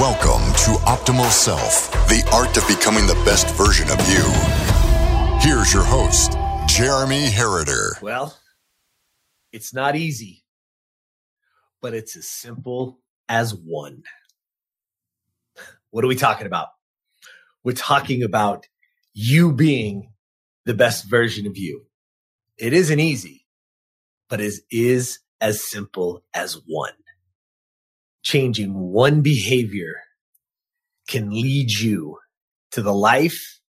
Welcome to Optimal Self, the art of becoming the best version of you. Here's your host, Jeremy Herriter. Well, it's not easy, but it's as simple as one. What are we talking about? We're talking about you being the best version of you. It isn't easy, but it is as simple as one changing one behavior can lead you to the life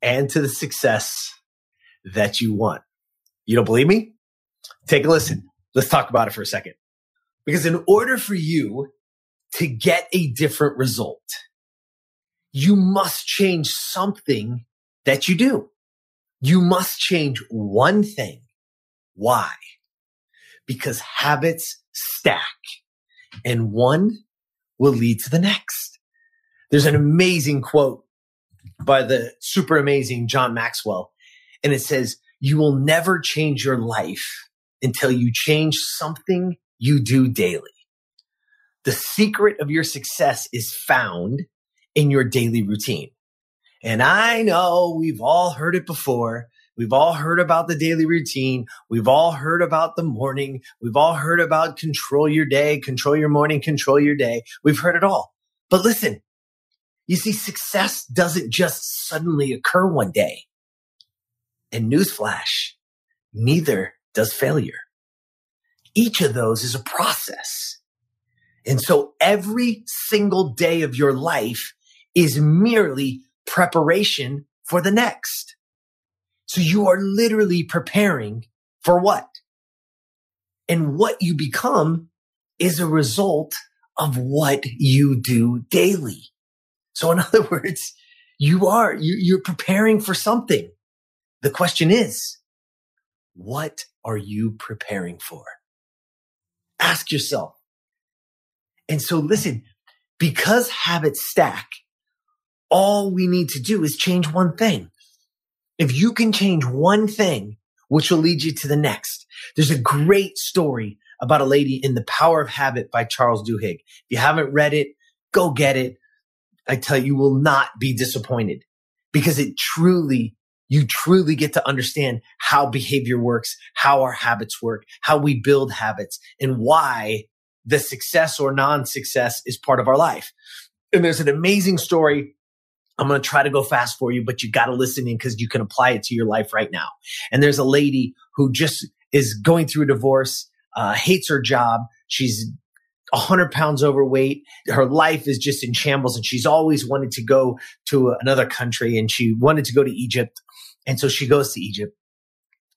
and to the success that you want. You don't believe me? Take a listen. Let's talk about it for a second. Because in order for you to get a different result, you must change something that you do. You must change one thing. Why? Because habits stack and one will lead to the next. There's an amazing quote by the super amazing John Maxwell, and it says, You will never change your life until you change something you do daily. The secret of your success is found in your daily routine. And I know we've all heard it before, We've all heard about the daily routine. We've all heard about the morning. We've all heard about control your day, control your morning, control your day. We've heard it all. But listen, you see, success doesn't just suddenly occur one day. And newsflash, neither does failure. Each of those is a process. And so every single day of your life is merely preparation for the next. So you are literally preparing for what? And what you become is a result of what you do daily. So in other words, you are, you're preparing for something. The question is, what are you preparing for? Ask yourself. And so listen, because habits stack, all we need to do is change one thing. If you can change one thing, which will lead you to the next. There's a great story about a lady in The Power of Habit by Charles Duhigg. If you haven't read it, go get it. I tell you, you will not be disappointed because it truly, you truly get to understand how behavior works, how our habits work, how we build habits and why the success or non-success is part of our life. And there's an amazing story I'm going to try to go fast for you, but you got to listen in because you can apply it to your life right now. And there's a lady who just is going through a divorce, uh, hates her job. She's 100 pounds overweight. Her life is just in shambles and she's always wanted to go to another country and she wanted to go to Egypt. And so she goes to Egypt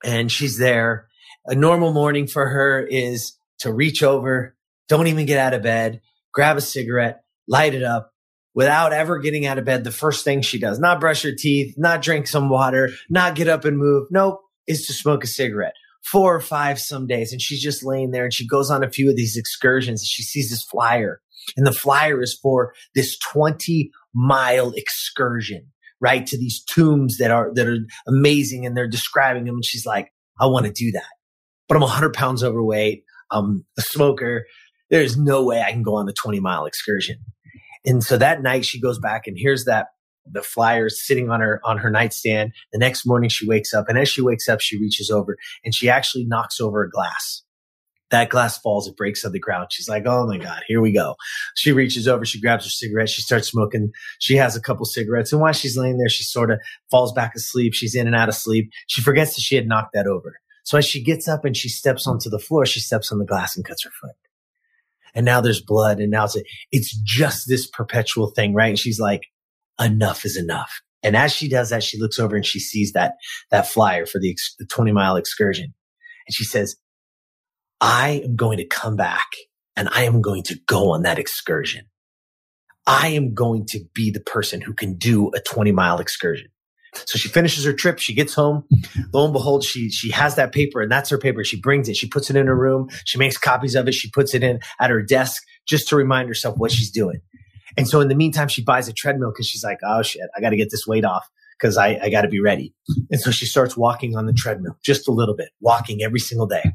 and she's there. A normal morning for her is to reach over, don't even get out of bed, grab a cigarette, light it up, without ever getting out of bed, the first thing she does, not brush her teeth, not drink some water, not get up and move. Nope, is to smoke a cigarette. Four or five some days. And she's just laying there and she goes on a few of these excursions and she sees this flyer. And the flyer is for this 20 mile excursion, right? To these tombs that are, that are amazing and they're describing them. And she's like, I want to do that, but I'm 100 pounds overweight. I'm a smoker. There's no way I can go on the 20 mile excursion. And so that night she goes back and hears that the flyers sitting on her on her nightstand. The next morning she wakes up and as she wakes up, she reaches over and she actually knocks over a glass. That glass falls, it breaks on the ground. She's like, Oh my God, here we go. She reaches over, she grabs her cigarette, she starts smoking. She has a couple cigarettes. And while she's laying there, she sort of falls back asleep. She's in and out of sleep. She forgets that she had knocked that over. So as she gets up and she steps onto the floor, she steps on the glass and cuts her foot and now there's blood and now it's, it's just this perpetual thing, right? And she's like, enough is enough. And as she does that, she looks over and she sees that, that flyer for the, the 20 mile excursion. And she says, I am going to come back and I am going to go on that excursion. I am going to be the person who can do a 20 mile excursion. So she finishes her trip. She gets home. Lo and behold, she, she has that paper and that's her paper. She brings it. She puts it in her room. She makes copies of it. She puts it in at her desk just to remind herself what she's doing. And so in the meantime, she buys a treadmill because she's like, oh shit, I got to get this weight off because I, I got to be ready. And so she starts walking on the treadmill just a little bit, walking every single day.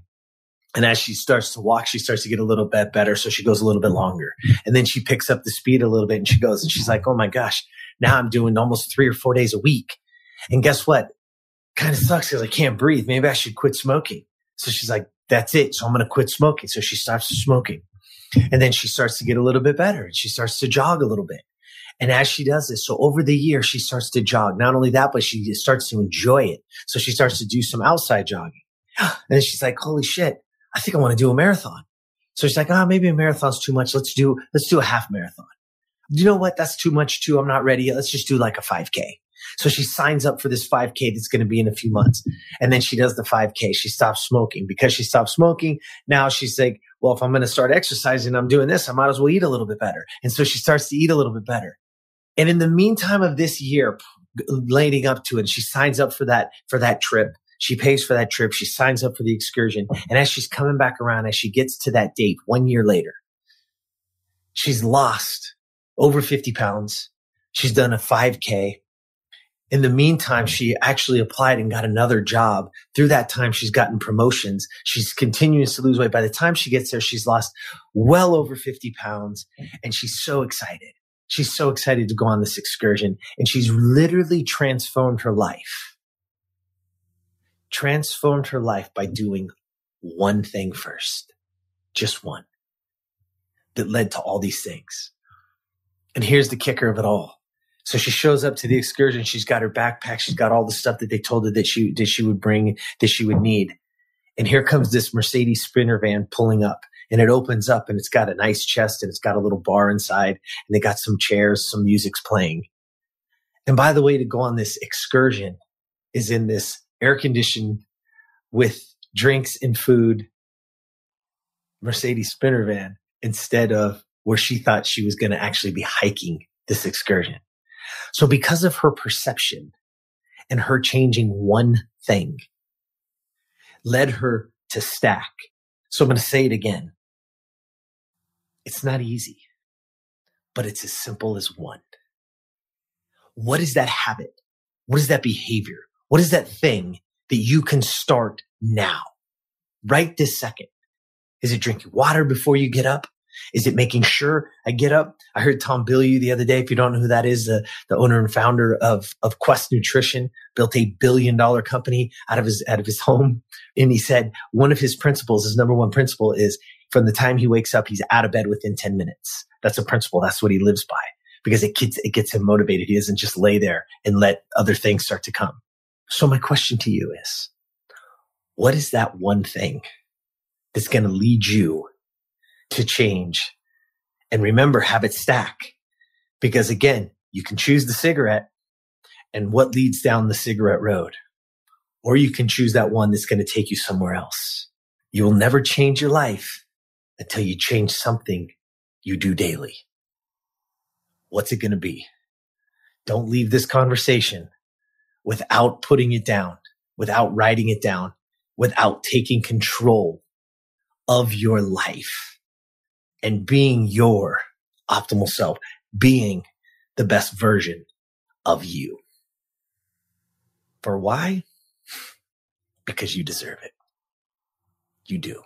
And as she starts to walk, she starts to get a little bit better. So she goes a little bit longer. And then she picks up the speed a little bit and she goes and she's like, Oh my gosh, now I'm doing almost three or four days a week. And guess what? Kind of sucks because I can't breathe. Maybe I should quit smoking. So she's like, That's it. So I'm going to quit smoking. So she stops smoking. And then she starts to get a little bit better and she starts to jog a little bit. And as she does this, so over the year, she starts to jog. Not only that, but she starts to enjoy it. So she starts to do some outside jogging. And then she's like, holy shit, I think I want to do a marathon. So she's like, ah, oh, maybe a marathon's too much. Let's do, let's do a half marathon. You know what? That's too much too. I'm not ready yet. Let's just do like a 5K. So she signs up for this 5K that's going to be in a few months. And then she does the 5K. She stops smoking because she stopped smoking. Now she's like, well, if I'm going to start exercising, I'm doing this. I might as well eat a little bit better. And so she starts to eat a little bit better. And in the meantime of this year, leading up to it, she signs up for that, for that trip. She pays for that trip. She signs up for the excursion. And as she's coming back around, as she gets to that date one year later, she's lost over 50 pounds. She's done a 5K. In the meantime, she actually applied and got another job. Through that time, she's gotten promotions. She's continuing to lose weight. By the time she gets there, she's lost well over 50 pounds and she's so excited. She's so excited to go on this excursion and she's literally transformed her life. Transformed her life by doing one thing first. Just one that led to all these things. And here's the kicker of it all. So she shows up to the excursion. She's got her backpack. She's got all the stuff that they told her that she, that she would bring, that she would need. And here comes this Mercedes Sprinter van pulling up and it opens up and it's got a nice chest and it's got a little bar inside and they got some chairs, some music's playing. And by the way, to go on this excursion is in this air conditioned with drinks and food Mercedes Sprinter van instead of where she thought she was going to actually be hiking this excursion. So because of her perception and her changing one thing led her to stack. So I'm going to say it again. It's not easy, but it's as simple as one. What is that habit? What is that behavior? What is that thing that you can start now, right this second? Is it drinking water before you get up? Is it making sure I get up? I heard Tom Bilyeu the other day. If you don't know who that is, the, the owner and founder of, of Quest Nutrition built a billion dollar company out of his, out of his home. And he said one of his principles, his number one principle is from the time he wakes up, he's out of bed within 10 minutes. That's a principle. That's what he lives by because it gets, it gets him motivated. He doesn't just lay there and let other things start to come. So my question to you is, what is that one thing that's going to lead you to change. And remember, habits stack because again, you can choose the cigarette and what leads down the cigarette road, or you can choose that one that's going to take you somewhere else. You will never change your life until you change something you do daily. What's it going to be? Don't leave this conversation without putting it down, without writing it down, without taking control of your life and being your optimal self, being the best version of you. For why? Because you deserve it. You do.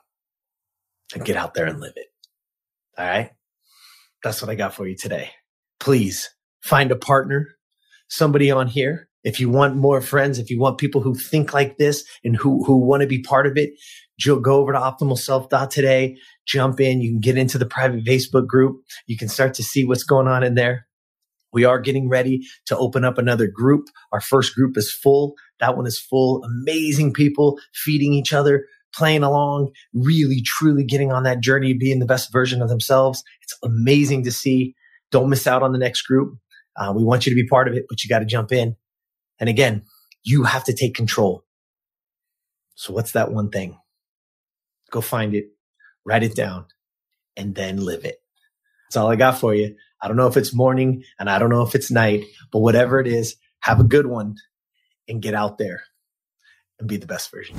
And get out there and live it. All right. That's what I got for you today. Please find a partner, somebody on here. If you want more friends, if you want people who think like this and who, who want to be part of it, go over to optimalself.today, jump in. You can get into the private Facebook group. You can start to see what's going on in there. We are getting ready to open up another group. Our first group is full. That one is full. Amazing people feeding each other, playing along, really, truly getting on that journey of being the best version of themselves. It's amazing to see. Don't miss out on the next group. Uh, we want you to be part of it, but you got to jump in. And again, you have to take control. So what's that one thing? Go find it, write it down, and then live it. That's all I got for you. I don't know if it's morning and I don't know if it's night, but whatever it is, have a good one and get out there and be the best version.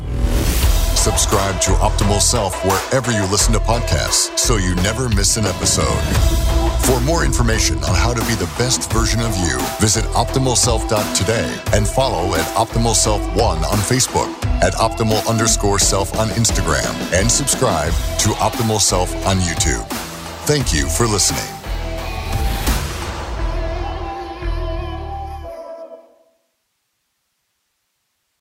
Subscribe to Optimal Self wherever you listen to podcasts so you never miss an episode. For more information on how to be the best version of you, visit optimalself.today and follow at Optimal Self One on Facebook, at Optimal underscore self on Instagram, and subscribe to Optimal Self on YouTube. Thank you for listening.